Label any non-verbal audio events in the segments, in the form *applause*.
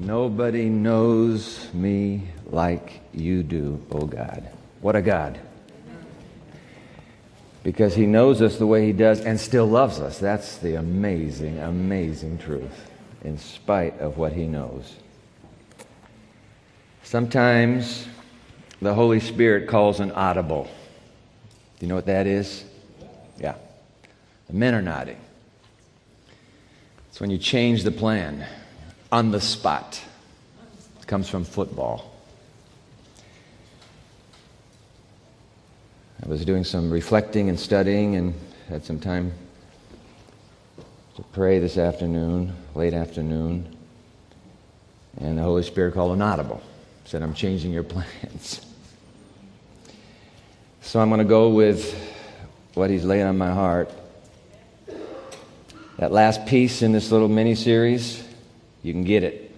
Nobody knows me like you do, oh God. What a God. Because he knows us the way he does and still loves us. That's the amazing, amazing truth, in spite of what he knows. Sometimes the Holy Spirit calls an audible. Do you know what that is? Yeah. The men are nodding. It's when you change the plan on the spot. It comes from football. I was doing some reflecting and studying and had some time to pray this afternoon, late afternoon. And the Holy Spirit called an audible. Said, I'm changing your *laughs* plans. So I'm going to go with what He's laying on my heart. That last piece in this little mini series, you can get it.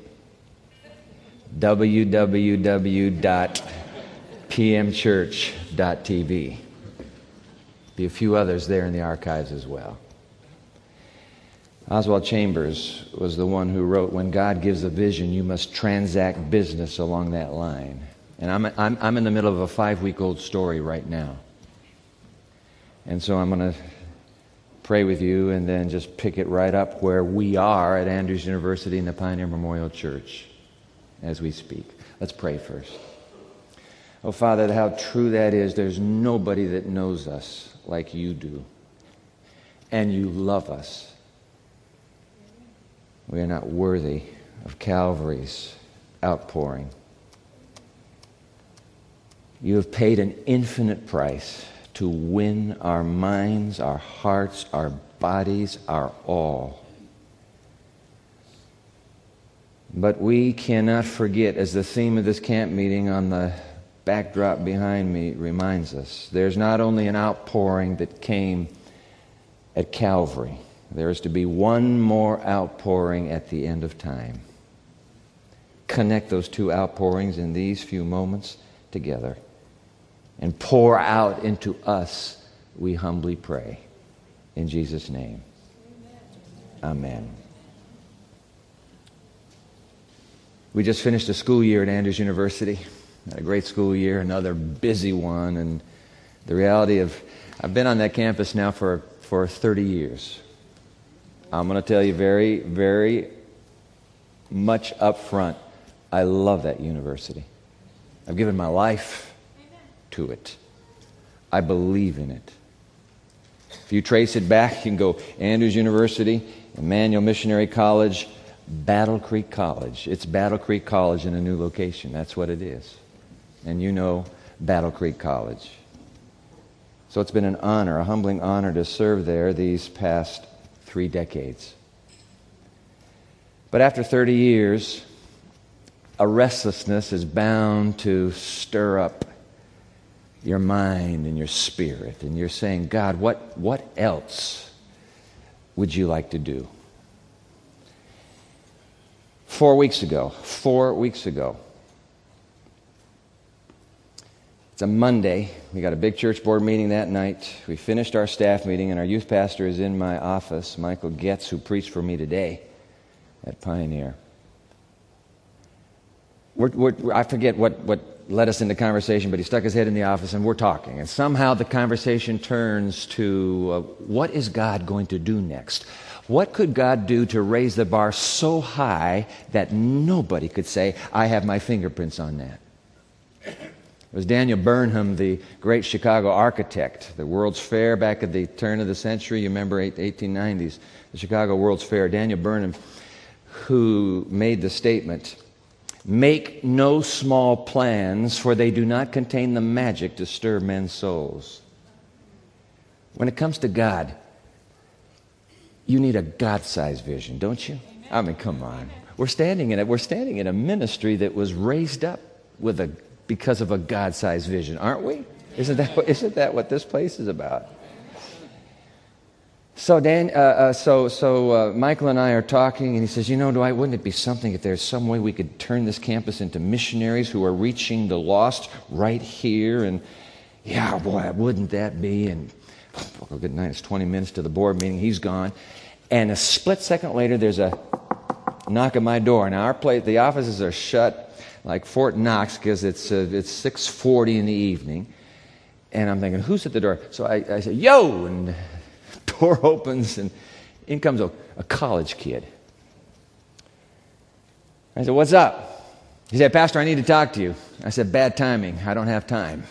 www.pmchurch.tv. Be a few others there in the archives as well. Oswald Chambers was the one who wrote, When God gives a vision, you must transact business along that line. And I'm, I'm, I'm in the middle of a five week old story right now. And so I'm going to pray with you and then just pick it right up where we are at Andrews University in the Pioneer Memorial Church as we speak. Let's pray first. Oh, Father, how true that is. There's nobody that knows us like you do. And you love us. We are not worthy of Calvary's outpouring. You have paid an infinite price to win our minds, our hearts, our bodies, our all. But we cannot forget, as the theme of this camp meeting on the backdrop behind me reminds us, there's not only an outpouring that came at Calvary, there is to be one more outpouring at the end of time. Connect those two outpourings in these few moments together and pour out into us, we humbly pray. In Jesus' name. Amen. We just finished a school year at Andrews University. Had a great school year, another busy one. And the reality of, I've been on that campus now for, for 30 years. I'm going to tell you very, very much up front, I love that university. I've given my life to it. I believe in it. If you trace it back, you can go Andrews University, Emmanuel Missionary College, Battle Creek College. It's Battle Creek College in a new location. That's what it is. And you know Battle Creek College. So it's been an honor, a humbling honor to serve there these past three decades. But after 30 years, a restlessness is bound to stir up your mind and your spirit, and you're saying, God, what, what else would you like to do? Four weeks ago, four weeks ago, it's a Monday. We got a big church board meeting that night. We finished our staff meeting, and our youth pastor is in my office, Michael Getz, who preached for me today at Pioneer. We're, we're, I forget what, what led us into conversation, but he stuck his head in the office and we're talking. And somehow the conversation turns to uh, what is God going to do next? What could God do to raise the bar so high that nobody could say, I have my fingerprints on that? It was Daniel Burnham, the great Chicago architect, the World's Fair back at the turn of the century. You remember 1890s, the Chicago World's Fair. Daniel Burnham, who made the statement, Make no small plans, for they do not contain the magic to stir men's souls. When it comes to God, you need a God sized vision, don't you? I mean, come on. We're standing in it. We're standing in a ministry that was raised up with a, because of a God sized vision, aren't we? Isn't that, *laughs* isn't that what this place is about? So, Dan, uh, uh, so, so uh, Michael and I are talking, and he says, You know, Dwight, wouldn't it be something if there's some way we could turn this campus into missionaries who are reaching the lost right here? And yeah, boy, wouldn't that be? And well, good night. It's 20 minutes to the board meeting. He's gone. And a split second later, there's a knock at my door. Now, our place, the offices are shut like Fort Knox because it's, uh, it's 6.40 in the evening. And I'm thinking, who's at the door? So I, I say, yo! And door *laughs* opens, and in comes a, a college kid. I said, what's up? He said, Pastor, I need to talk to you. I said, bad timing. I don't have time.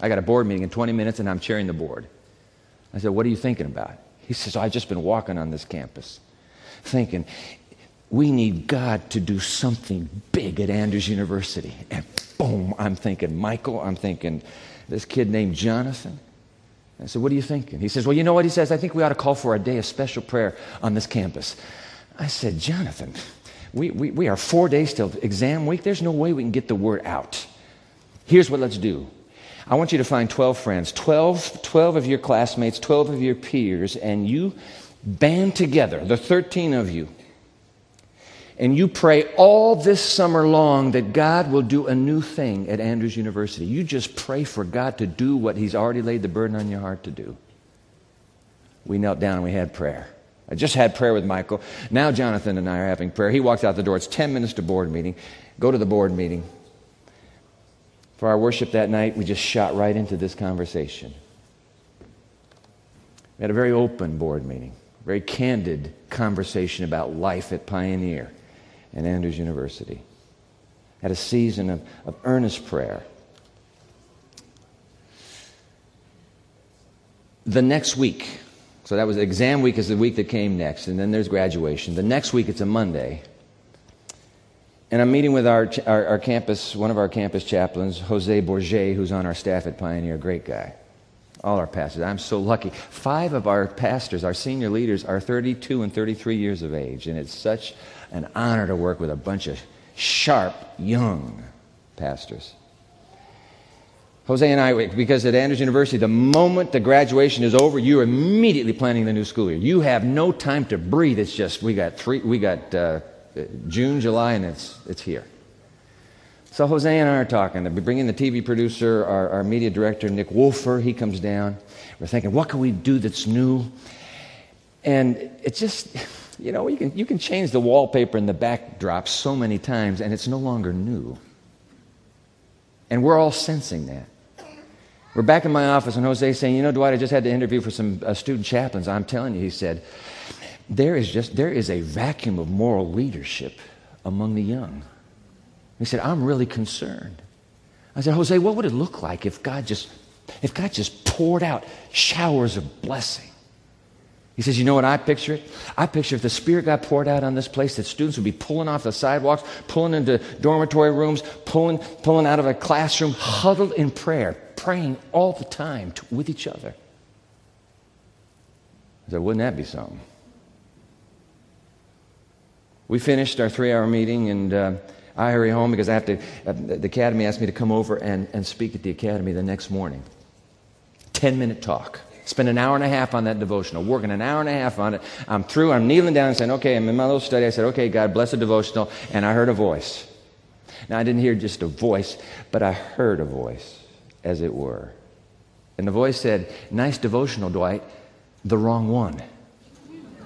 I got a board meeting in 20 minutes, and I'm chairing the board. I said, what are you thinking about? He says, I've just been walking on this campus thinking, we need God to do something big at Andrews University. And boom, I'm thinking Michael, I'm thinking this kid named Jonathan. I said, What are you thinking? He says, Well, you know what? He says, I think we ought to call for a day of special prayer on this campus. I said, Jonathan, we, we, we are four days till exam week. There's no way we can get the word out. Here's what let's do. I want you to find 12 friends, 12, 12 of your classmates, 12 of your peers, and you band together, the 13 of you, and you pray all this summer long that God will do a new thing at Andrews University. You just pray for God to do what He's already laid the burden on your heart to do. We knelt down and we had prayer. I just had prayer with Michael. Now Jonathan and I are having prayer. He walks out the door. It's 10 minutes to board meeting. Go to the board meeting. For our worship that night, we just shot right into this conversation. We had a very open board meeting, very candid conversation about life at Pioneer and Andrews University. Had a season of, of earnest prayer. The next week, so that was exam week is the week that came next, and then there's graduation. The next week, it's a Monday. And I'm meeting with our, our, our, campus, one of our campus chaplains, Jose Bourget, who's on our staff at Pioneer, great guy. All our pastors. I'm so lucky. Five of our pastors, our senior leaders, are 32 and 33 years of age, and it's such an honor to work with a bunch of sharp, young pastors. Jose and I, because at Andrews University, the moment the graduation is over, you're immediately planning the new school year. You have no time to breathe. It's just we got three, we got uh, June, July, and it's it's here. So Jose and I are talking. We're bringing the TV producer, our, our media director, Nick Wolfer. He comes down. We're thinking, what can we do that's new? And it's just you know, you can, you can change the wallpaper and the backdrop so many times, and it's no longer new. And we're all sensing that. We're back in my office, and Jose saying, You know, Dwight, I just had to interview for some uh, student chaplains. I'm telling you, he said, there is just there is a vacuum of moral leadership among the young. He said, I'm really concerned. I said, Jose, what would it look like if God just if God just poured out showers of blessing? He says, You know what I picture it? I picture if the Spirit got poured out on this place, that students would be pulling off the sidewalks, pulling into dormitory rooms, pulling, pulling out of a classroom, huddled in prayer, praying all the time to, with each other. I said, Wouldn't that be something? We finished our three hour meeting, and uh, I hurry home because I have to. Uh, the academy asked me to come over and, and speak at the academy the next morning. 10 minute talk. Spend an hour and a half on that devotional, working an hour and a half on it. I'm through. I'm kneeling down and saying, okay, I'm in my little study. I said, okay, God, bless the devotional. And I heard a voice. Now, I didn't hear just a voice, but I heard a voice, as it were. And the voice said, nice devotional, Dwight, the wrong one.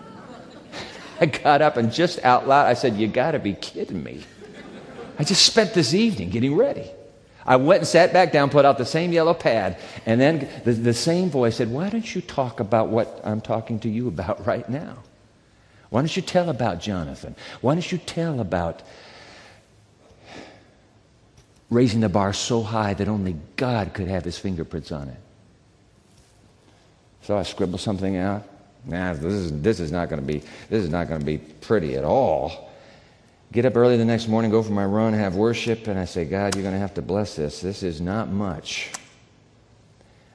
*laughs* I got up and just out loud, I said, you got to be kidding me. I just spent this evening getting ready. I went and sat back down, put out the same yellow pad, and then the, the same voice said, Why don't you talk about what I'm talking to you about *laughs* right now? Why don't you tell about Jonathan? Why don't you tell about raising the bar so high that only God could have his fingerprints on it? So I scribbled something out. Nah, this is, this is not going to be this is not going to be pretty at all get up early the next morning, go for my run, have worship, and I say, God, you're going to have to bless this. This is not much.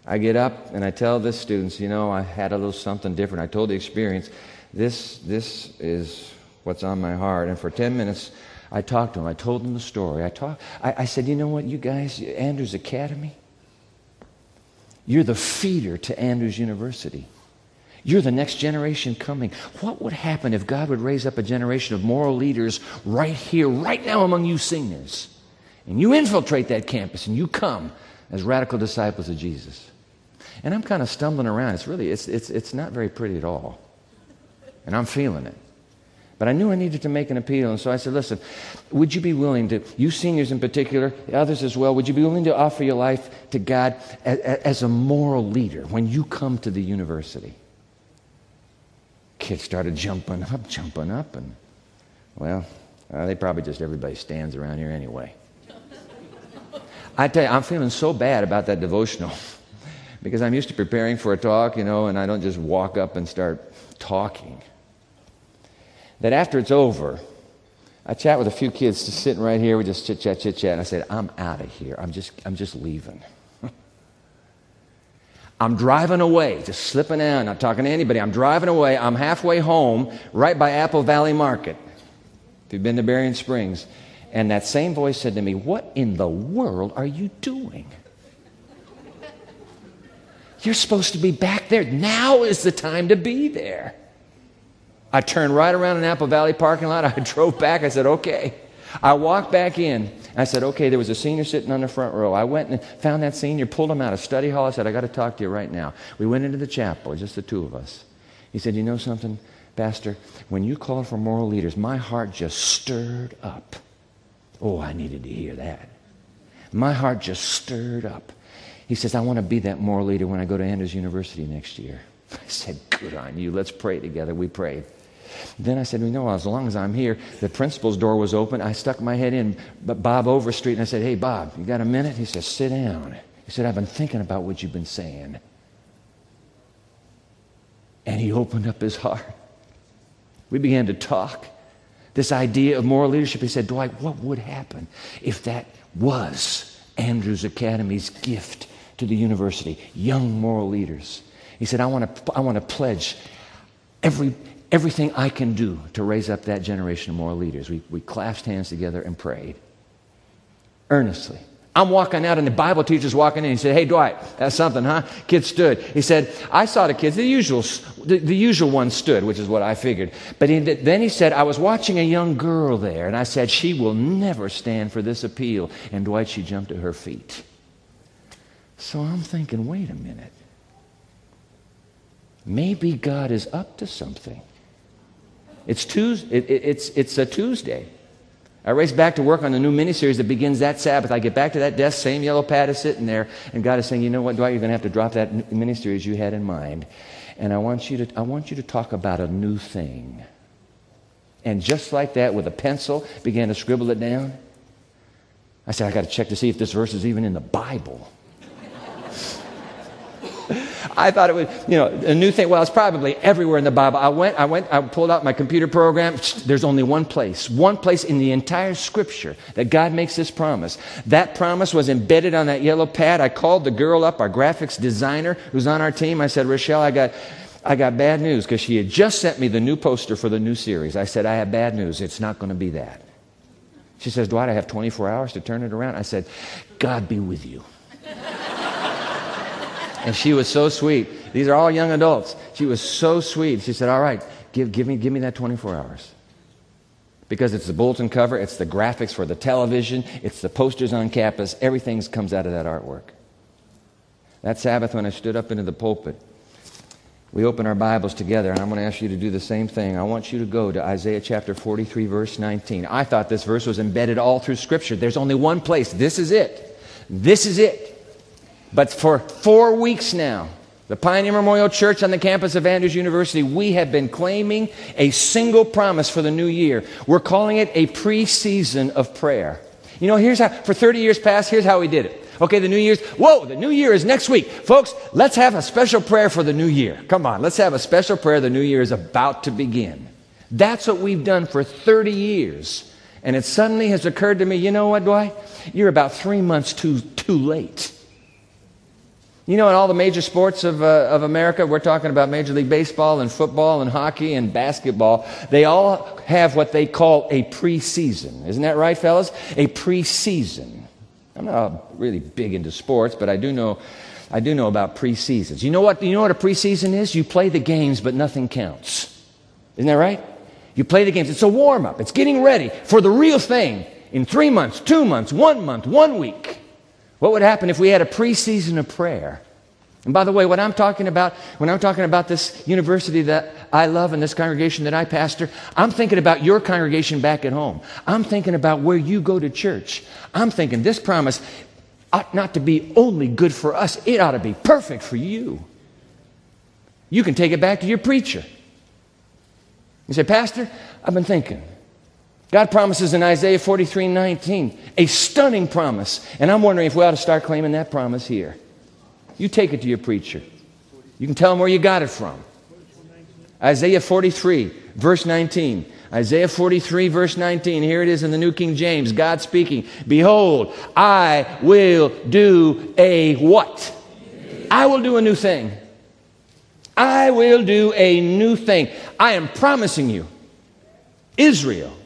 I get up and I tell the students, you know, I had a little something different. I told the experience, this, this is what's on my heart. And for 10 minutes, I talked to them. I told them the story. I, talked, I, I said, you know what, you guys, Andrews Academy, you're the feeder to Andrews University. You're the next generation coming. What would happen if God would raise up a generation of moral leaders right here, right now among you singers? And you infiltrate that campus and you come as radical disciples of Jesus. And I'm kind of stumbling around. It's really, it's, it's, it's not very pretty at all. And I'm feeling it. But I knew I needed to make an appeal, and so I said, Listen, would you be willing to, you seniors in particular, others as well, would you be willing to offer your life to God as, as a moral leader when you come to the university? Kids started jumping up, jumping up, and well, uh, they probably just everybody stands around here anyway. I tell you, I'm feeling so bad about that devotional *laughs* because I'm used to preparing for a talk, you know, and I don't just walk up and start talking that after it's over, I chat with a few kids just sitting right here. We just chit chat, chit chat. And I said, I'm out of here. I'm just, I'm just leaving. I'm driving away, just slipping out, not talking to anybody. I'm driving away. I'm halfway home, right by Apple Valley Market. If you've been to Berrien Springs. And that same voice said to me, What in the world are you doing? You're supposed to be back there. Now is the time to be there. I turned right around in Apple Valley parking lot. *laughs* I drove back. I said, okay. I walked back in. I said, okay, there was a senior sitting on the front row. I went and found that senior, pulled him out of study hall. I said, I got to talk to you right now. We went into the chapel, just the two of us. He said, you know something, Pastor? When you called for moral leaders, my heart just stirred up. Oh, I needed to hear that. My heart just stirred up. He says, I want to be that moral leader when I go to Andrews University next year. *laughs* I said, Good on you. Let's pray together. We prayed. Then I said, you know, as long as I'm here, the principal's door was open. I stuck my head in Bob Overstreet and I said, hey, Bob, you got a minute? He said, sit down. He said, I've been thinking about what you've been saying. And he opened up his heart. We began to talk. This idea of moral leadership, he said, Dwight, what would happen if that was Andrews Academy's gift to the university? Young moral leaders. He said, I want to, I want to pledge every, everything I can do to raise up that generation of moral leaders. We, we clasped hands together and prayed earnestly. I'm walking out, and the Bible teacher's walking in. He said, Hey, Dwight, that's something, huh? Kids stood. He said, I saw the kids. The usual, the, the usual ones stood, which is what I figured. But he, then he said, I was watching a young girl there, and I said, She will never stand for this appeal. And Dwight, she jumped to her feet. So I'm thinking, wait a minute. Maybe God is up to something. It's, Tuesday, it, it, it's, it's a Tuesday. I race back to work on the new miniseries that begins that Sabbath. I get back to that desk, same yellow pad is sitting there, and God is saying, you know what, Dwight, you're going to have to drop that miniseries you had in mind. And I want, you to, I want you to talk about a new thing. And just like that, with a pencil, began to scribble it down. I said, I got to check to see if this verse is even in the Bible. I thought it was, you know, a new thing. Well, it's probably everywhere in the Bible. I went, I went, I pulled out my computer program. There's only one place, one place in the entire scripture that God makes this promise. That promise was embedded on that yellow pad. I called the girl up, our graphics designer who's on our team. I said, Rochelle, I got, I got bad news because she had just sent me the new poster for the new series. I said, I have bad news. It's not going to be that. She says, Dwight, I have 24 hours to turn it around. I said, God be with you. And she was so sweet. These are all young adults. She was so sweet. She said, All right, give, give, me, give me that 24 hours. Because it's the bulletin cover, it's the graphics for the television, it's the posters on campus, everything comes out of that artwork. That Sabbath, when I stood up into the pulpit, we open our Bibles together, and I'm going to ask you to do the same thing. I want you to go to Isaiah chapter 43, verse 19. I thought this verse was embedded all through Scripture. There's only one place. This is it. This is it. But for four weeks now, the Pioneer Memorial Church on the campus of Andrews University, we have been claiming a single promise for the new year. We're calling it a preseason of prayer. You know, here's how, for 30 years past, here's how we did it. Okay, the New Year's, whoa, the New Year is next week. Folks, let's have a special prayer for the New Year. Come on, let's have a special prayer. The New Year is about to begin. That's what we've done for 30 years. And it suddenly has occurred to me, you know what, Dwight? You're about three months too, too late. You know, in all the major sports of, uh, of America, we're talking about Major League Baseball and football and hockey and basketball, they all have what they call a preseason. Isn't that right, fellas? A preseason. I'm not really big into sports, but I do know, I do know about preseasons. You know what, you know what a preseason is? You play the games, but nothing counts. Isn't that right? You play the games. It's a warm up. It's getting ready for the real thing in three months, two months, one month, one week. What would happen if we had a preseason of prayer? And by the way, what I'm talking about, when I'm talking about this university that I love and this congregation that I pastor, I'm thinking about your congregation back at home. I'm thinking about where you go to church. I'm thinking this promise ought not to be only good for us, it ought to be perfect for you. You can take it back to your preacher. You say, Pastor, I've been thinking. God promises in Isaiah 43 19, a stunning promise. And I'm wondering if we ought to start claiming that promise here. You take it to your preacher. You can tell him where you got it from. Isaiah 43, verse 19. Isaiah 43, verse 19. Here it is in the New King James. God speaking. Behold, I will do a what? I will do a new thing. I will do a new thing. I am promising you, Israel,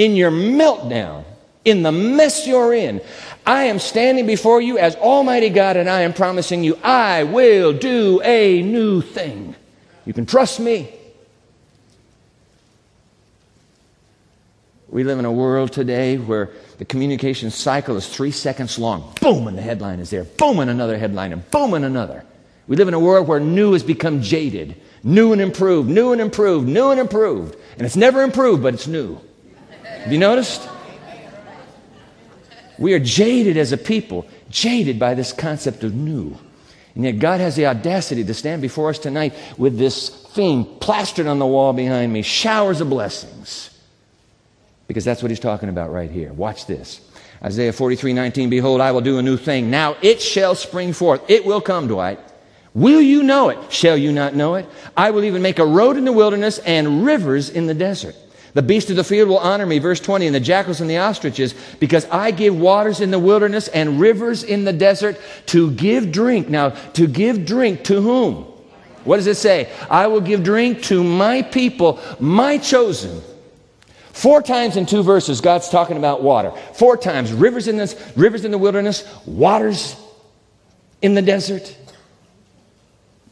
in your meltdown, in the mess you're in, I am standing before you as Almighty God and I am promising you, I will do a new thing. You can trust me. We live in a world today where the communication cycle is three seconds long. Boom, and the headline is there. Boom, and another headline, and boom, and another. We live in a world where new has become jaded. New and improved, new and improved, new and improved. And it's never improved, but it's new. Have you noticed? We are jaded as a people, jaded by this concept of new. And yet God has the audacity to stand before us tonight with this thing plastered on the wall behind me, showers of blessings. Because that's what he's talking about right here. Watch this. Isaiah 43 19, Behold, I will do a new thing. Now it shall spring forth. It will come, Dwight. Will you know it? Shall you not know it? I will even make a road in the wilderness and rivers in the desert. The beasts of the field will honor me, verse 20, and the jackals and the ostriches, because I give waters in the wilderness and rivers in the desert to give drink. Now, to give drink to whom? What does it say? I will give drink to my people, my chosen. Four times in two verses, God's talking about water. Four times, rivers in this, rivers in the wilderness, waters in the desert.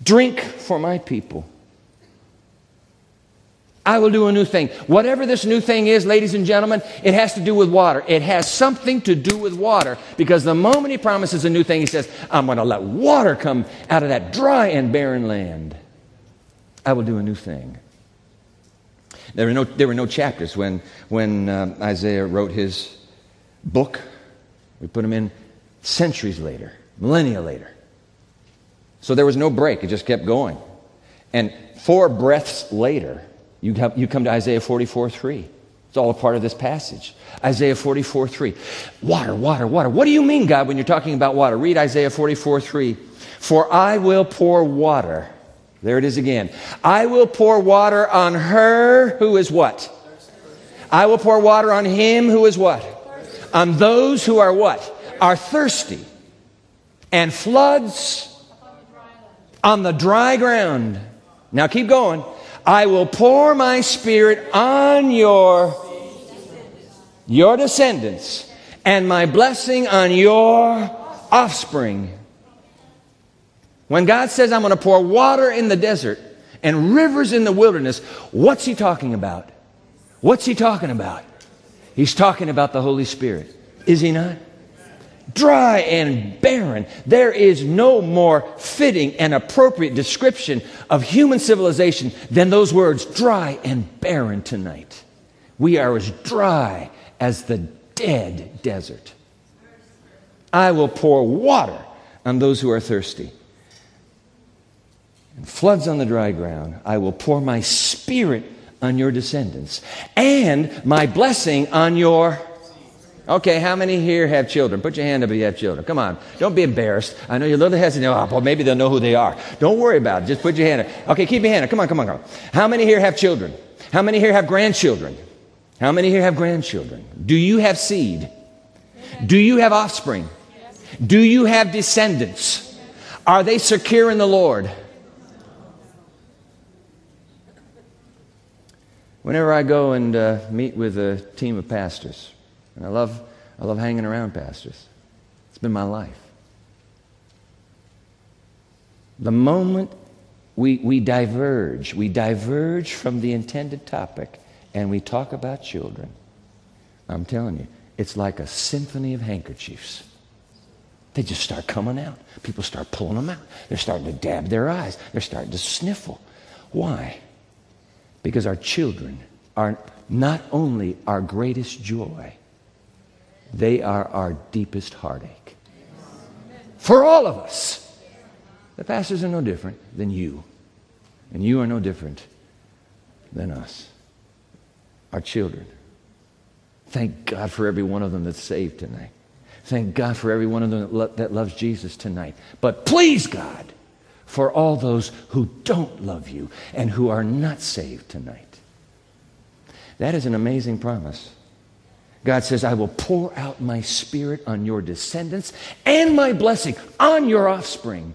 Drink for my people. I will do a new thing. Whatever this new thing is, ladies and gentlemen, it has to do with water. It has something to do with water because the moment he promises a new thing, he says, I'm going to let water come out of that dry and barren land. I will do a new thing. There were no, there were no chapters when, when uh, Isaiah wrote his book. We put them in centuries later, millennia later. So there was no break, it just kept going. And four breaths later, you, have, you come to Isaiah 44 3. It's all a part of this passage. Isaiah 44 3. Water, water, water. What do you mean, God, when you're talking about water? Read Isaiah 44 3. For I will pour water. There it is again. I will pour water on her who is what? I will pour water on him who is what? On those who are what? Are thirsty. And floods on the dry ground. Now keep going. I will pour my spirit on your your descendants and my blessing on your offspring. When God says I'm going to pour water in the desert and rivers in the wilderness, what's he talking about? What's he talking about? He's talking about the Holy Spirit. Is he not? Dry and barren. There is no more fitting and appropriate description of human civilization than those words, dry and barren tonight. We are as dry as the dead desert. I will pour water on those who are thirsty. And floods on the dry ground. I will pour my spirit on your descendants and my blessing on your Okay, how many here have children? Put your hand up if you have children. Come on. Don't be embarrassed. I know you're a little hesitant. Oh, well, maybe they'll know who they are. Don't worry about it. Just put your hand up. Okay, keep your hand up. Come on, come on, come on. How many here have children? How many here have grandchildren? How many here have grandchildren? Do you have seed? Do you have offspring? Do you have descendants? Are they secure in the Lord? Whenever I go and uh, meet with a team of pastors, and I love, I love hanging around pastors. It's been my life. The moment we, we diverge, we diverge from the intended topic, and we talk about children, I'm telling you, it's like a symphony of handkerchiefs. They just start coming out. People start pulling them out. They're starting to dab their eyes. They're starting to sniffle. Why? Because our children are not only our greatest joy, they are our deepest heartache. For all of us. The pastors are no different than you, and you are no different than us. Our children. Thank God for every one of them that's saved tonight. Thank God for every one of them that, lo- that loves Jesus tonight. But please, God, for all those who don't love you and who are not saved tonight. That is an amazing promise. God says, I will pour out my spirit on your descendants and my blessing on your offspring.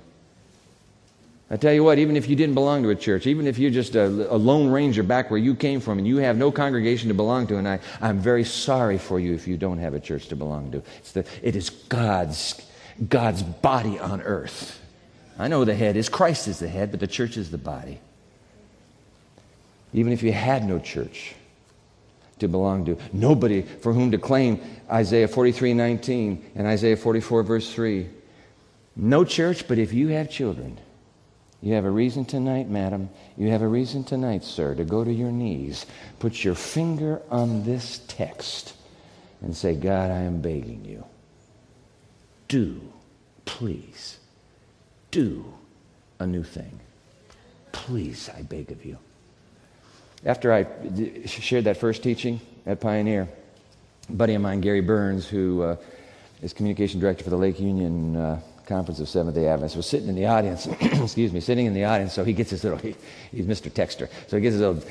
I tell you what, even if you didn't belong to a church, even if you're just a, a, lone ranger back where you came from and you have no congregation to belong to, and I, I'm very sorry for you if you don't have a church to belong to. It's the, it is God's, God's body on earth. I know the head is Christ is the head, but the church is the body. Even if you had no church to belong to, nobody for whom to claim Isaiah 43 19 and Isaiah 44, verse 3. No church, but if you have children, you have a reason tonight, madam. You have a reason tonight, sir, to go to your knees, put your finger on this text, and say, God, I am begging you. Do, please, do a new thing. Please, I beg of you. After I shared that first teaching at Pioneer, a buddy of mine, Gary Burns, who uh, is communication director for the Lake Union uh, Conference of Seventh day Adventists was sitting in the audience, *clears throat* excuse me, sitting in the audience, so he gets his little, he, he's Mr. Texter, so he gets his little,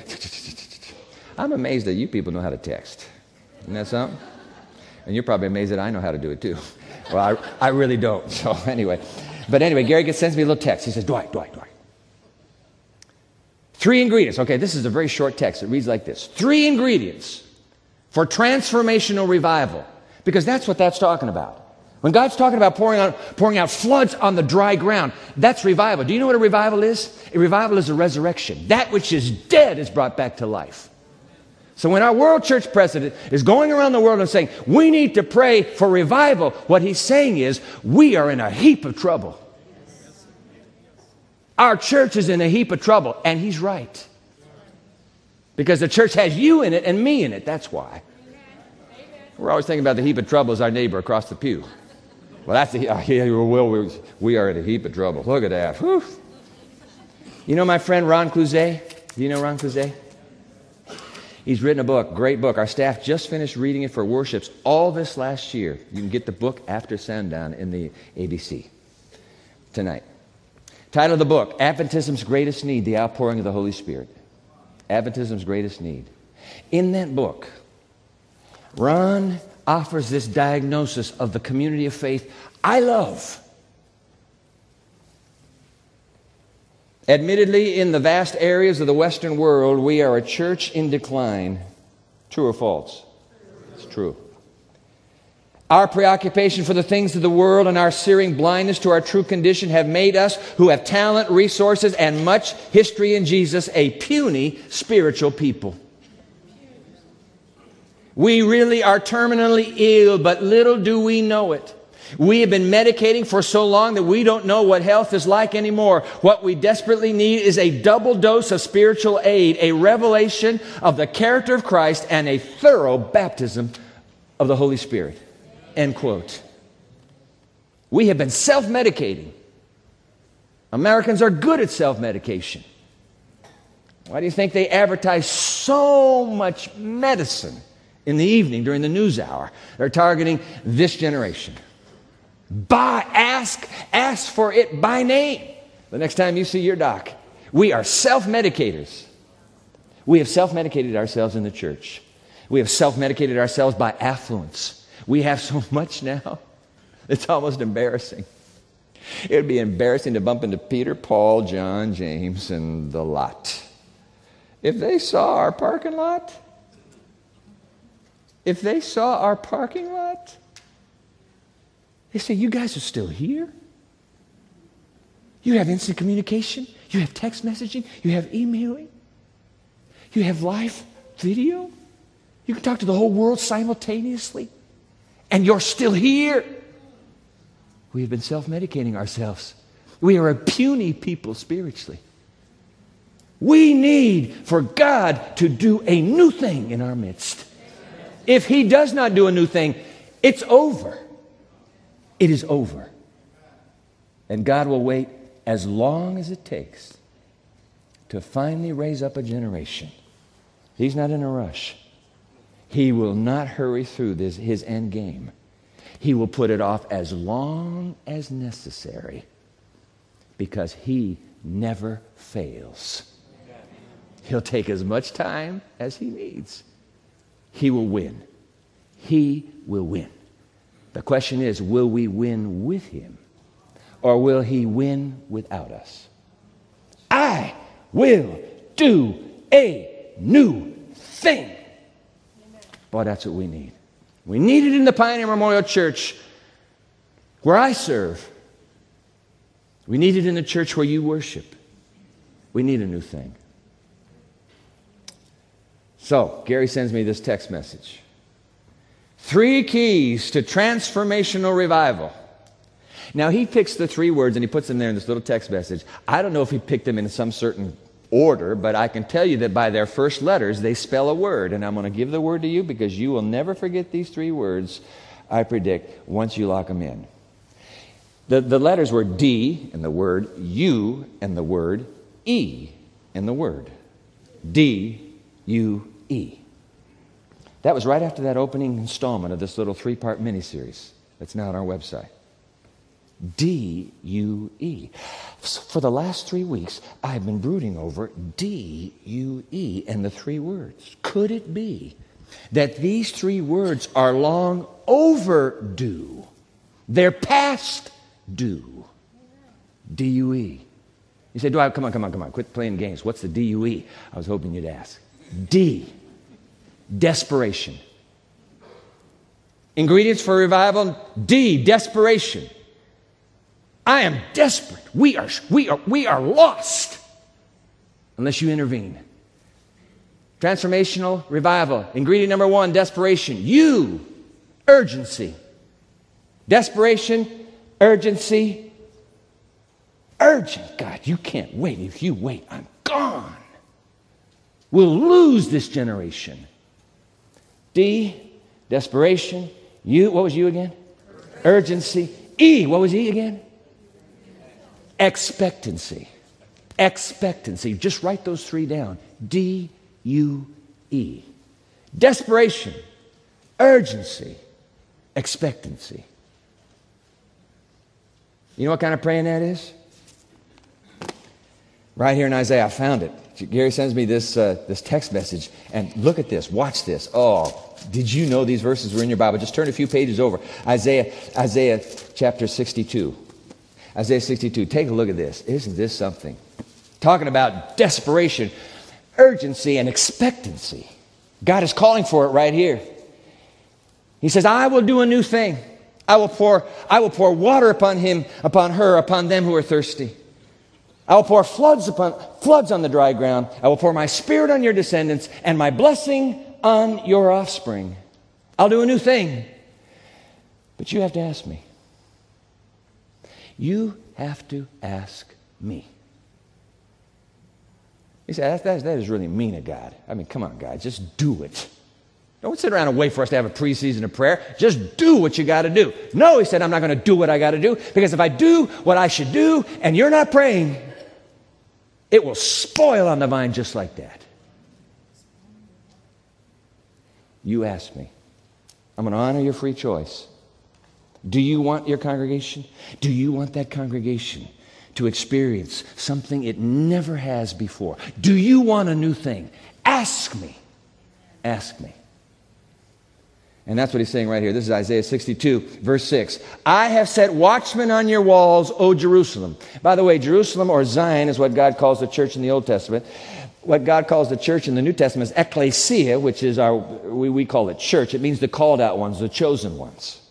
*laughs* I'm amazed that you people know how to text. Isn't that something? And you're probably amazed that I know how to do it too. Well, I, I really don't, *laughs* so anyway. But anyway, Gary gets, sends me a little text. He says, Dwight, Dwight, Dwight. Three ingredients. Okay, this is a very short text. It reads like this Three ingredients for transformational revival. Because that's what that's talking about. When God's talking about pouring out, pouring out floods on the dry ground, that's revival. Do you know what a revival is? A revival is a resurrection. That which is dead is brought back to life. So when our world church president is going around the world and saying, we need to pray for revival, what he's saying is, we are in a heap of trouble. Our church is in a heap of trouble, and he's right. Because the church has you in it and me in it, that's why. We're always thinking about the heap of trouble as our neighbor across the pew. Well, that's the, *laughs* oh, yeah, well, we, we are in a heap of trouble. Look at that. Whew. You know my friend Ron Clouzet? Do you know Ron Clouzet? He's written a book, great book. Our staff just finished reading it for worships all this last year. You can get the book after sundown in the ABC tonight. Title of the book Adventism's Greatest Need The Outpouring of the Holy Spirit. Adventism's Greatest Need. In that book, Ron offers this diagnosis of the community of faith I love. Admittedly, in the vast areas of the Western world, we are a church in decline. True or false? It's true. Our preoccupation for the things of the world and our searing blindness to our true condition have made us, who have talent, resources, and much history in Jesus, a puny spiritual people. We really are terminally ill, but little do we know it. We have been medicating for so long that we don't know what health is like anymore. What we desperately need is a double dose of spiritual aid, a revelation of the character of Christ, and a thorough baptism of the Holy Spirit. End quote. We have been self medicating. Americans are good at self medication. Why do you think they advertise so much medicine in the evening during the news hour? They're targeting this generation. Buy, ask, ask for it by name the next time you see your doc. We are self medicators. We have self medicated ourselves in the church. We have self medicated ourselves by affluence. We have so *laughs* much now, it's almost embarrassing. It would be embarrassing to bump into Peter, Paul, John, James, and the lot. If they saw our parking lot, if they saw our parking lot, they say, You guys are still here? You have instant communication, you have text messaging, you have emailing, you have live video. You can talk to the whole world simultaneously, and you're still here. We have been self medicating ourselves. We are a puny people spiritually. We need for God to do a new thing in our midst. If He does not do a new thing, it's over. It is over. And God will wait as long as it takes to finally raise up a generation. He's not in a rush. He will not hurry through this, his end game. He will put it off as long as necessary because he never fails. He'll take as much time as he needs. He will win. He will win. The question is will we win with him or will he win without us? I will do a new thing. Boy, that's what we need. We need it in the Pioneer Memorial Church where I serve. We need it in the church where you worship. We need a new thing. So, Gary sends me this text message. Three keys to transformational revival. Now, he picks the three words and he puts them there in this little text message. I don't know if he picked them in some certain order, but I can tell you that by their first letters, they spell a word. And I'm going to give the word to you because you will never forget these three words, I predict, once you lock them in. The, the letters were D in the word, U in the word, E in the word. D, U, E. That was right after that opening installment of this little three part miniseries that's now on our website. D U E. For the last three weeks, I've been brooding over D U E and the three words. Could it be that these three words are long overdue? They're past due. D U E. You say, Do I? Come on, come on, come on. Quit playing games. What's the D U E? I was hoping you'd ask. D desperation. Ingredients for revival D, desperation. I am desperate. We are, we are, we are lost unless you intervene. Transformational revival. Ingredient number one desperation. You, urgency. Desperation, urgency, urgent. God, you can't wait. If you wait, I'm gone. We'll lose this generation. D, desperation. U, what was U again? Urgency. E, what was E again? Expectancy. Expectancy. Just write those three down. D, U, E. Desperation, urgency, expectancy. You know what kind of praying that is? Right here in Isaiah, I found it. Gary sends me this, uh, this text message, and look at this. Watch this. Oh, did you know these verses were in your Bible? Just turn a few pages over. Isaiah, Isaiah chapter 62. Isaiah 62. Take a look at this. Isn't this something? Talking about desperation, urgency, and expectancy. God is calling for it right here. He says, I will do a new thing. I will pour, I will pour water upon him, upon her, upon them who are thirsty. I will pour floods upon floods on the dry ground. I will pour my spirit on your descendants and my blessing on your offspring. I'll do a new thing. But you have to ask me. You have to ask me. He said, that, that, that is really mean of God. I mean, come on, God, just do it. Don't sit around and wait for us to have a preseason of prayer. Just do what you got to do. No, he said, I'm not going to do what I got to do because if I do what I should do and you're not praying, it will spoil on the vine just like that. You ask me. I'm going to honor your free choice. Do you want your congregation? Do you want that congregation to experience something it never has before? Do you want a new thing? Ask me. Ask me. And that's what he's saying right here. This is Isaiah 62, verse 6. I have set watchmen on your walls, O Jerusalem. By the way, Jerusalem or Zion is what God calls the church in the Old Testament. What God calls the church in the New Testament is ecclesia, which is our, we, we call it church. It means the called out ones, the chosen ones.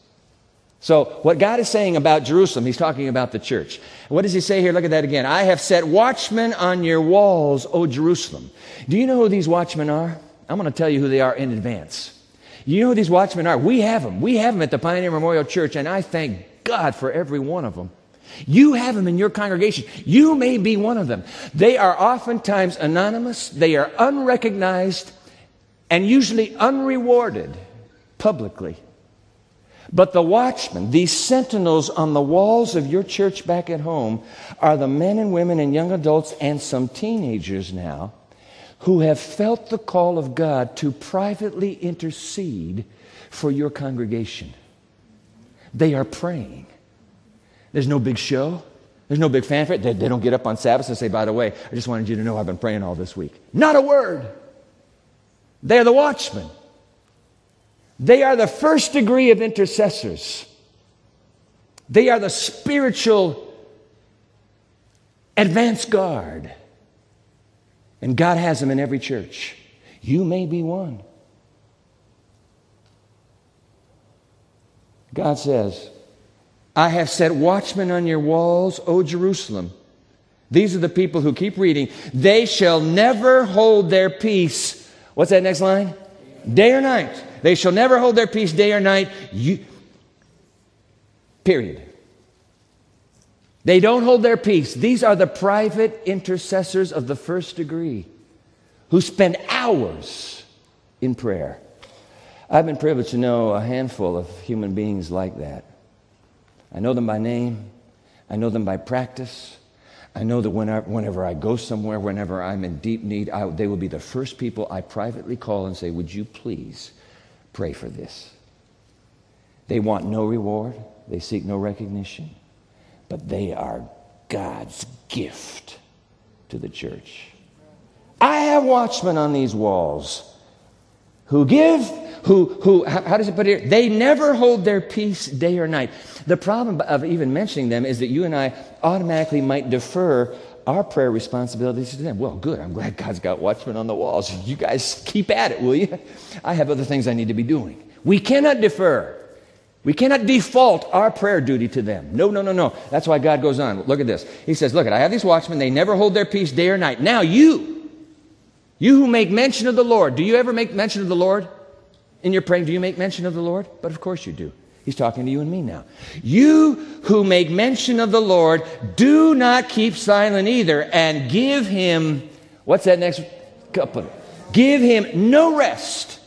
So, what God is saying about Jerusalem, He's talking about the church. What does He say here? Look at that again. I have set watchmen on your walls, O Jerusalem. Do you know who these watchmen are? I'm going to tell you who they are in advance. You know who these watchmen are? We have them. We have them at the Pioneer Memorial Church, and I thank God for every one of them. You have them in your congregation. You may be one of them. They are oftentimes anonymous, they are unrecognized, and usually unrewarded publicly. But the watchmen, these sentinels on the walls of your church back at home, are the men and women and young adults and some teenagers now who have felt the call of God to privately intercede for your congregation. They are praying. There's no big show. There's no big fanfare. They, they don't get up on Sabbath and say, by the way, I just wanted you to know I've been praying all this week. Not a word. They are the watchmen. They are the first degree of intercessors. They are the spiritual advance guard. And God has them in every church. You may be one. God says, I have set watchmen on your walls, O Jerusalem. These are the people who keep reading. They shall never hold their peace. What's that next line? Day or night. They shall never hold their peace day or night. You, period. They don't hold their peace. These are the private intercessors of the first degree who spend hours in prayer. I've been privileged to know a handful of human beings like that. I know them by name, I know them by practice. I know that whenever, whenever I go somewhere, whenever I'm in deep need, I, they will be the first people I privately call and say, Would you please pray for this? They want no reward, they seek no recognition, but they are God's gift to the church. I have watchmen on these walls who give, who, who how does it put it here? They never hold their peace day or night. The problem of even mentioning them is that you and I automatically might defer our prayer responsibilities to them. Well, good. I'm glad God's got watchmen on the walls. You guys keep at it, will you? I have other things I need to be doing. We cannot defer. We cannot default our prayer duty to them. No, no, no, no. That's why God goes on. Look at this. He says, Look, I have these watchmen. They never hold their peace day or night. Now, you, you who make mention of the Lord, do you ever make mention of the Lord in your praying? Do you make mention of the Lord? But of course you do. He's talking to you and me now. You who make mention of the Lord, do not keep silent either and give him, what's that next couple? Give him no rest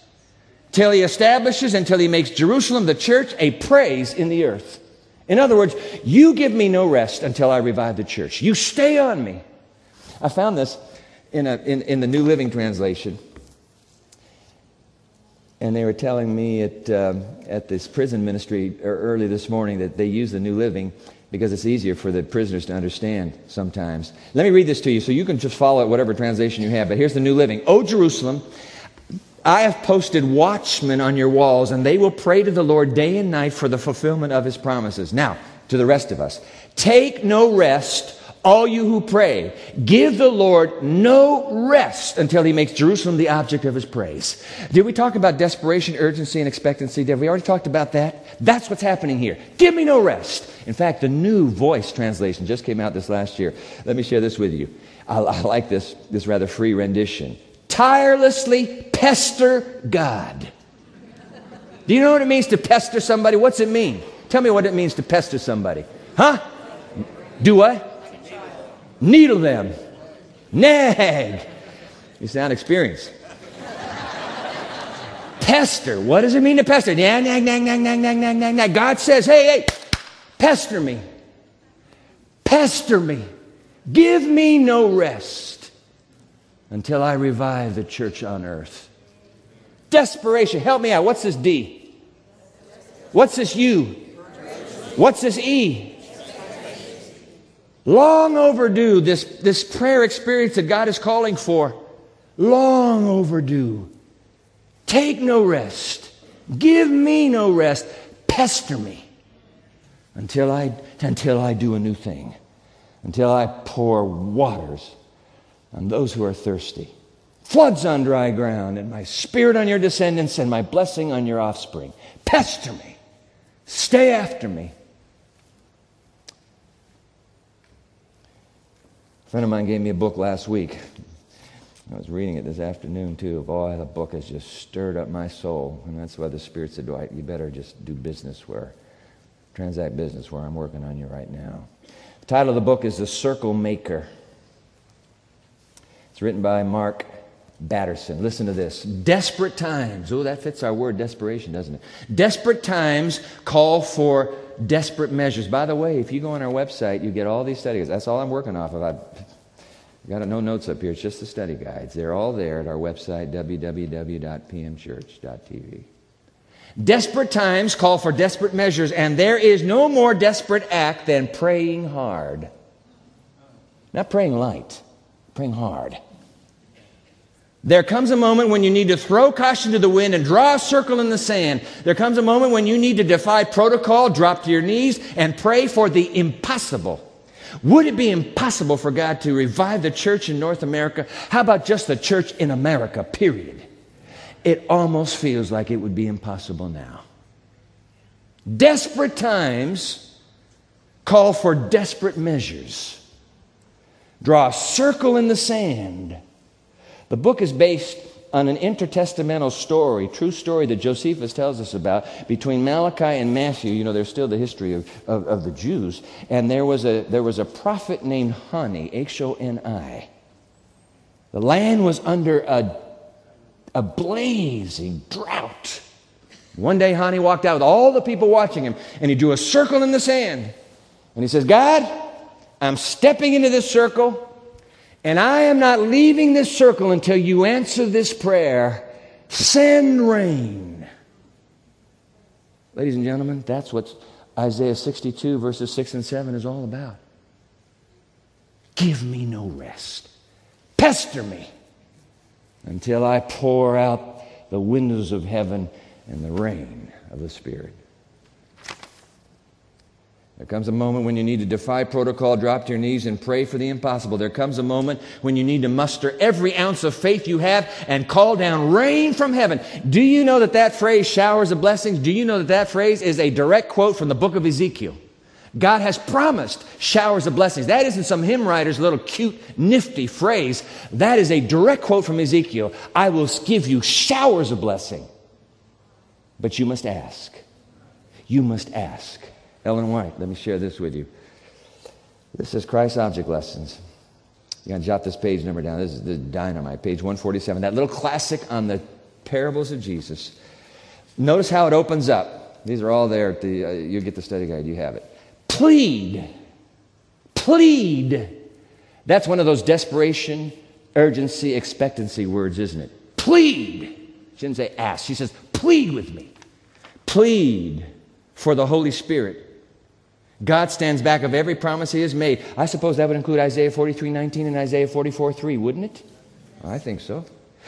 till he establishes, until he makes Jerusalem, the church, a praise in the earth. In other words, you give me no rest until I revive the church. You stay on me. I found this in, a, in, in the New Living Translation and they were telling me at, uh, at this prison ministry early this morning that they use the New Living because it's easier for the prisoners to understand sometimes. Let me read this to you so you can just follow it, whatever translation you have. But here's the New Living. O Jerusalem, I have posted watchmen on your walls, and they will pray to the Lord day and night for the fulfillment of his promises. Now, to the rest of us, take no rest all you who pray, give the Lord no rest until he makes Jerusalem the object of his praise. Did we talk about desperation, urgency, and expectancy? Did we already talked about that? That's what's happening here. Give me no rest. In fact, the new voice translation just came out this last year. Let me share this with you. I, I like this, this rather free rendition. Tirelessly pester God. Do you know what it means to pester somebody? What's it mean? Tell me what it means to pester somebody. Huh? Do what? Needle them, nag. You sound experienced. pester. What does it mean to pester? Nag, nag, nag, nag, nag, nag, nag, nag, nag. God says, hey, hey, pester me. Pester me. Give me no rest until I revive the church on earth. Desperation. Help me out. What's this D? What's this U? What's this E? Long overdue, this, this prayer experience that God is calling for. Long overdue. Take no rest. Give me no rest. Pester me until I, until I do a new thing, until I pour waters on those who are thirsty, floods on dry ground, and my spirit on your descendants and my blessing on your offspring. Pester me. Stay after me. Friend of mine gave me a book last week. I was reading it this afternoon too. Boy, the book has just stirred up my soul. And that's why the Spirit said, Dwight, you better just do business where Transact Business, where I'm working on you right now. The title of the book is The Circle Maker. It's written by Mark Batterson. Listen to this. Desperate times. Oh, that fits our word desperation, doesn't it? Desperate times call for desperate measures. By the way, if you go on our website, you get all these studies. That's all I'm working off of. Got no notes up here. It's just the study guides. They're all there at our website, www.pmchurch.tv. Desperate times call for desperate measures, and there is no more desperate act than praying hard. Not praying light, praying hard. There comes a moment when you need to throw caution to the wind and draw a circle in the sand. There comes a moment when you need to defy protocol, drop to your knees, and pray for the impossible. Would it be impossible for God to revive the church in North America? How about just the church in America, period? It almost feels like it would be impossible now. Desperate times call for desperate measures. Draw a circle in the sand the book is based on an intertestamental story, true story that Josephus tells us about between Malachi and Matthew. You know, there's still the history of, of, of the Jews. And there was, a, there was a prophet named Honi, H O N I. The land was under a, a blazing drought. One day, Honi walked out with all the people watching him, and he drew a circle in the sand. And he says, God, I'm stepping into this circle. And I am not leaving this circle until you answer this prayer send rain. Ladies and gentlemen, that's what Isaiah 62, verses 6 and 7 is all about. Give me no rest. Pester me until I pour out the windows of heaven and the rain of the Spirit. There comes a moment when you need to defy protocol, drop to your knees, and pray for the impossible. There comes a moment when you need to muster every ounce of faith you have and call down rain from heaven. Do you know that that phrase, showers of blessings, do you know that that phrase is a direct quote from the book of Ezekiel? God has promised showers of blessings. That isn't some hymn writer's little cute, nifty phrase. That is a direct quote from Ezekiel. I will give you showers of blessing. But you must ask. You must ask. Ellen White, let me share this with you. This is Christ Object Lessons. You gotta jot this page number down. This is the dynamite, page 147. That little classic on the parables of Jesus. Notice how it opens up. These are all there. At the, uh, you get the study guide. You have it. Plead. Plead. That's one of those desperation, urgency, expectancy words, isn't it? Plead. She didn't say ask. She says, plead with me. Plead for the Holy Spirit God stands back of every promise he has made. I suppose that would include Isaiah 43 19 and Isaiah 44 3, wouldn't it? I think so.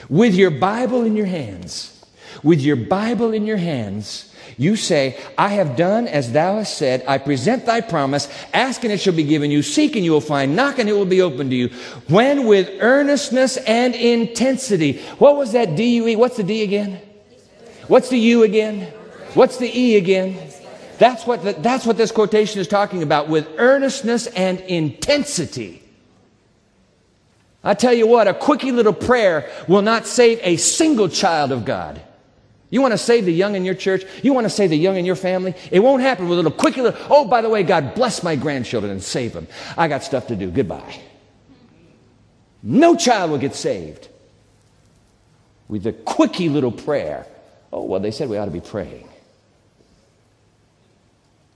With your Bible in your hands, with your Bible in your hands, you say, I have done as thou hast said. I present thy promise. Ask and it shall be given you. Seek and you will find. Knock and it will be opened to you. When with earnestness and intensity. What was that D U E? What's the D again? What's the U again? What's the E again? That's what, the, that's what this quotation is talking about with earnestness and intensity. I tell you what, a quickie little prayer will not save a single child of God. You want to save the young in your church? You want to save the young in your family? It won't happen with a little quickie little, oh, by the way, God bless my grandchildren and save them. I got stuff to do. Goodbye. No child will get saved with a quickie little prayer. Oh, well, they said we ought to be praying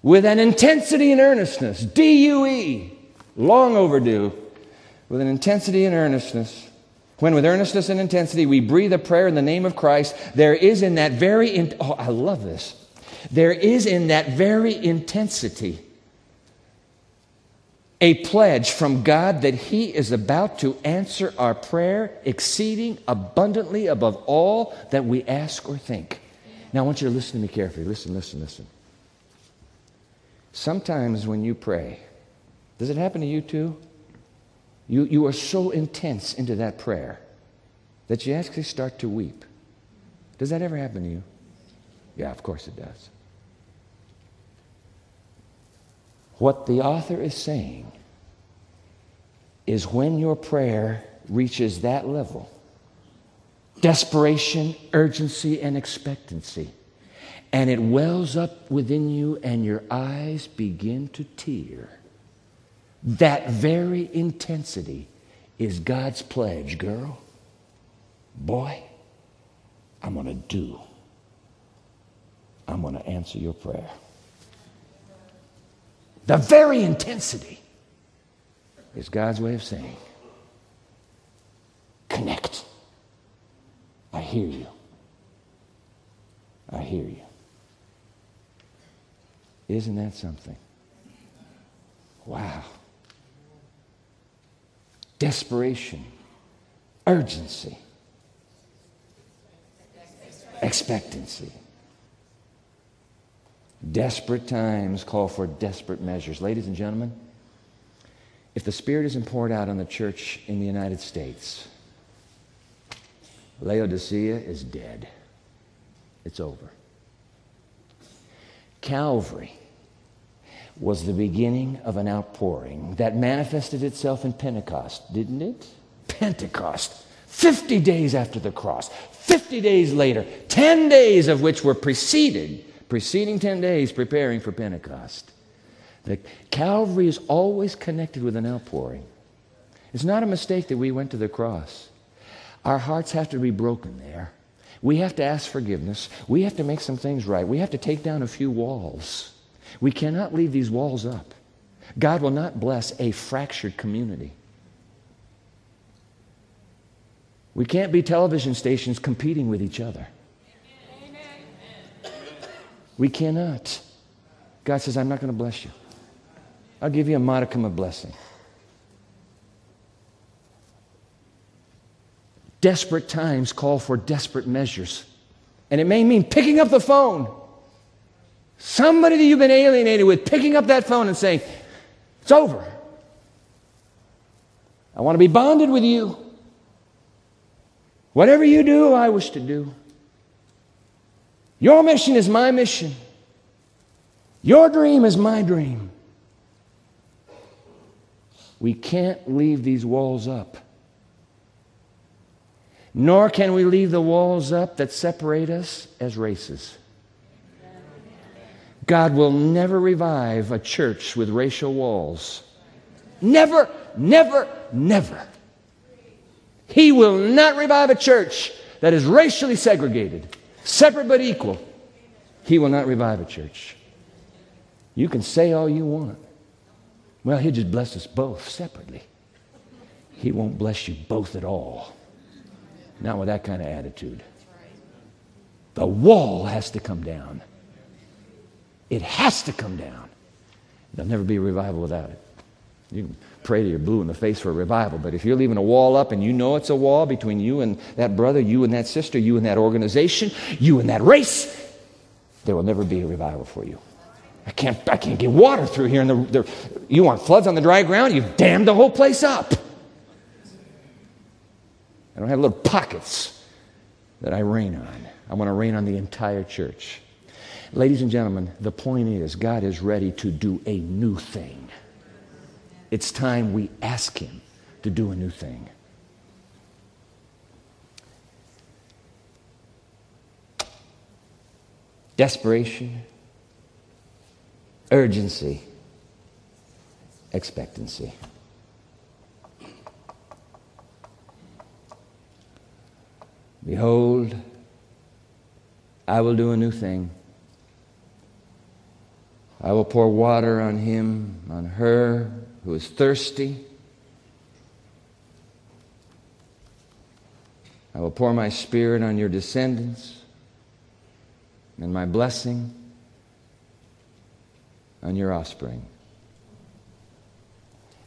with an intensity and earnestness, D U E, long overdue, with an intensity and earnestness. When with earnestness and intensity we breathe a prayer in the name of Christ, there is in that very, in- oh, I love this. There is in that very intensity a pledge from God that He is about to answer our prayer exceeding abundantly above all that we ask or think. Now, I want you to listen to me carefully. Listen, listen, listen. Sometimes when you pray, does it happen to you too? You, you are so intense into that prayer that you actually start to weep. Does that ever happen to you? Yeah, of course it does. What the author is saying is when your prayer reaches that level desperation, urgency, and expectancy and it wells up within you, and your eyes begin to tear. That very intensity is God's pledge, girl. Boy, I'm going to do. I'm going to answer your prayer. The very intensity is God's way of saying, connect. I hear you. I hear you. Isn't that something? Wow. Desperation, urgency, expectancy. Desperate times call for desperate measures. Ladies and gentlemen, if the Spirit isn't poured out on the church in the United States, Laodicea is dead. It's over. Calvary was the beginning of an outpouring that manifested itself in Pentecost, didn't it? Pentecost. 50 days after the cross, 50 days later, 10 days of which were preceded, preceding 10 days preparing for Pentecost. The Calvary is always connected with an outpouring. It's not a mistake that we went to the cross. Our hearts have to be broken there. We have to ask forgiveness. We have to make some things right. We have to take down a few walls. We cannot leave these walls up. God will not bless a fractured community. We can't be television stations competing with each other. We cannot. God says, I'm not going to bless you. I'll give you a modicum of blessing. Desperate times call for desperate measures. And it may mean picking up the phone. Somebody that you've been alienated with, picking up that phone and saying, It's over. I want to be bonded with you. Whatever you do, I wish to do. Your mission is my mission. Your dream is my dream. We can't leave these walls up. Nor can we leave the walls up that separate us as races. God will never revive a church with racial walls. Never, never, never. He will not revive a church that is racially segregated, separate but equal. He will not revive a church. You can say all you want. Well, He'll just bless us both separately. He won't bless you both at all. Not with that kind of attitude. The wall has to come down. It has to come down. There'll never be a revival without it. You can pray to your blue in the face for a revival, but if you're leaving a wall up and you know it's a wall between you and that brother, you and that sister, you and that organization, you and that race, there will never be a revival for you. I can't, I can't get water through here. And the, you want floods on the dry ground? You've dammed the whole place up. I don't have little pockets that I rain on. I want to rain on the entire church. Ladies and gentlemen, the point is God is ready to do a new thing. It's time we ask Him to do a new thing. Desperation, urgency, expectancy. Behold, I will do a new thing. I will pour water on him, on her who is thirsty. I will pour my spirit on your descendants and my blessing on your offspring.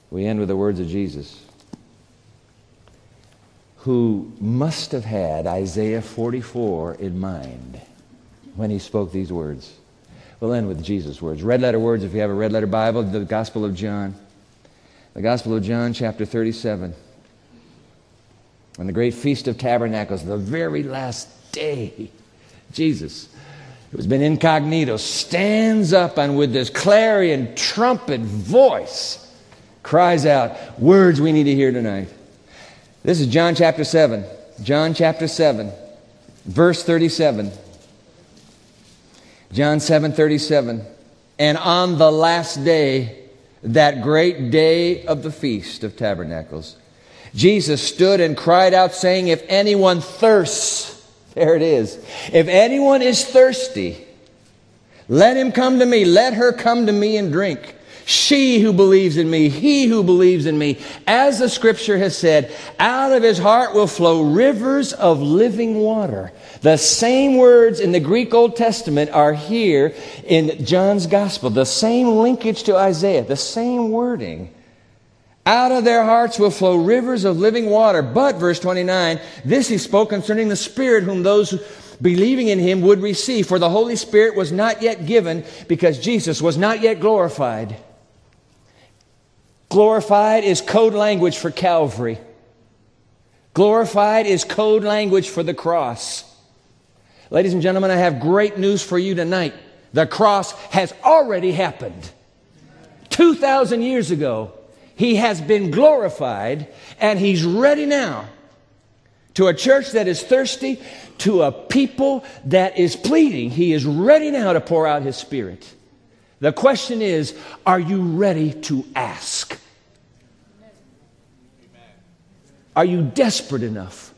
We end with the words of Jesus who must have had Isaiah 44 in mind when he spoke these words. We'll end with Jesus' words. Red letter words, if you have a red letter Bible, the Gospel of John. The Gospel of John, chapter 37. On the great Feast of Tabernacles, the very last day, Jesus, who has been incognito, stands up and with this clarion trumpet voice cries out words we need to hear tonight. This is John chapter 7. John chapter 7, verse 37. John 7 37. And on the last day, that great day of the Feast of Tabernacles, Jesus stood and cried out, saying, If anyone thirsts, *laughs* there it is. If anyone is thirsty, let him come to me. Let her come to me and drink. She who believes in me, he who believes in me, as the scripture has said, out of his heart will flow rivers of living water. The same words in the Greek Old Testament are here in John's gospel. The same linkage to Isaiah, the same wording. Out of their hearts will flow rivers of living water. But, verse 29, this he spoke concerning the Spirit, whom those believing in him would receive. For the Holy Spirit was not yet given because Jesus was not yet glorified. Glorified is code language for Calvary. Glorified is code language for the cross. Ladies and gentlemen, I have great news for you tonight. The cross has already happened. 2,000 years ago, he has been glorified and he's ready now to a church that is thirsty, to a people that is pleading. He is ready now to pour out his spirit. The question is, are you ready to ask? Are you desperate enough?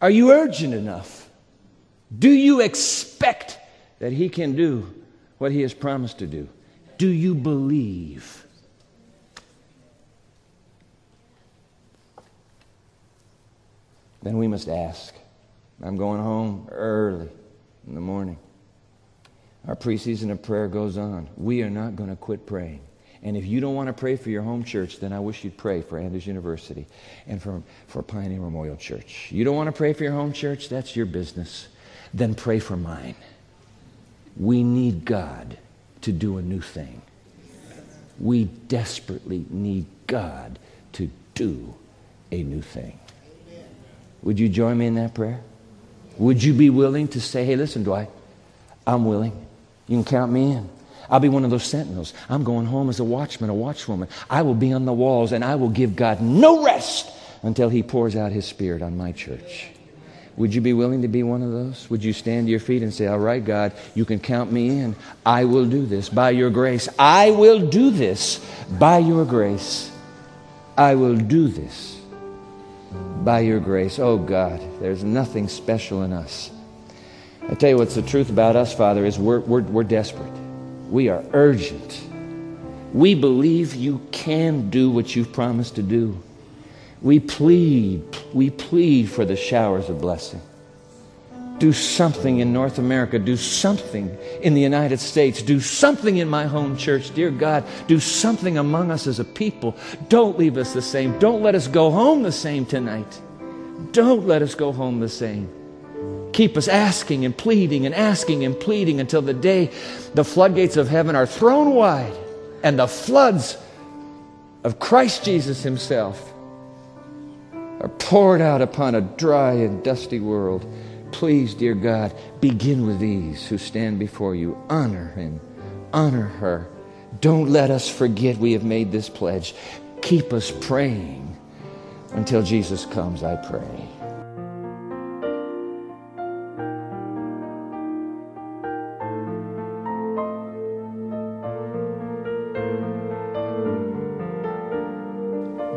Are you urgent enough? Do you expect that he can do what he has promised to do? Do you believe? then we must ask. I'm going home early in the morning. Our preseason of prayer goes on. We are not going to quit praying. And if you don't want to pray for your home church, then I wish you'd pray for Andrews University and for, for Pioneer Memorial Church. You don't want to pray for your home church? That's your business. Then pray for mine. We need God to do a new thing. We desperately need God to do a new thing. Would you join me in that prayer? Would you be willing to say, hey, listen, Dwight, I'm willing. You can count me in. I'll be one of those sentinels. I'm going home as a watchman, a watchwoman. I will be on the walls and I will give God no rest until He pours out His Spirit on my church. Would you be willing to be one of those? Would you stand to your feet and say, All right, God, you can count me in. I will do this by your grace. I will do this by your grace. I will do this by your grace. Oh God, there's nothing special in us. I tell you what's the truth about us, Father, is we're, we're, we're desperate. We are urgent. We believe you can do what you've promised to do. We plead, we plead for the showers of blessing do something in North America, do something in the United States, do something in my home church. Dear God, do something among us as a people. Don't leave us the same. Don't let us go home the same tonight. Don't let us go home the same. Keep us asking and pleading and asking and pleading until the day the floodgates of heaven are thrown wide and the floods of Christ Jesus Himself are poured out upon a dry and dusty world. Please, dear God, begin with these who stand before you. Honor him, honor her. Don't let us forget we have made this pledge. Keep us praying until Jesus comes, I pray.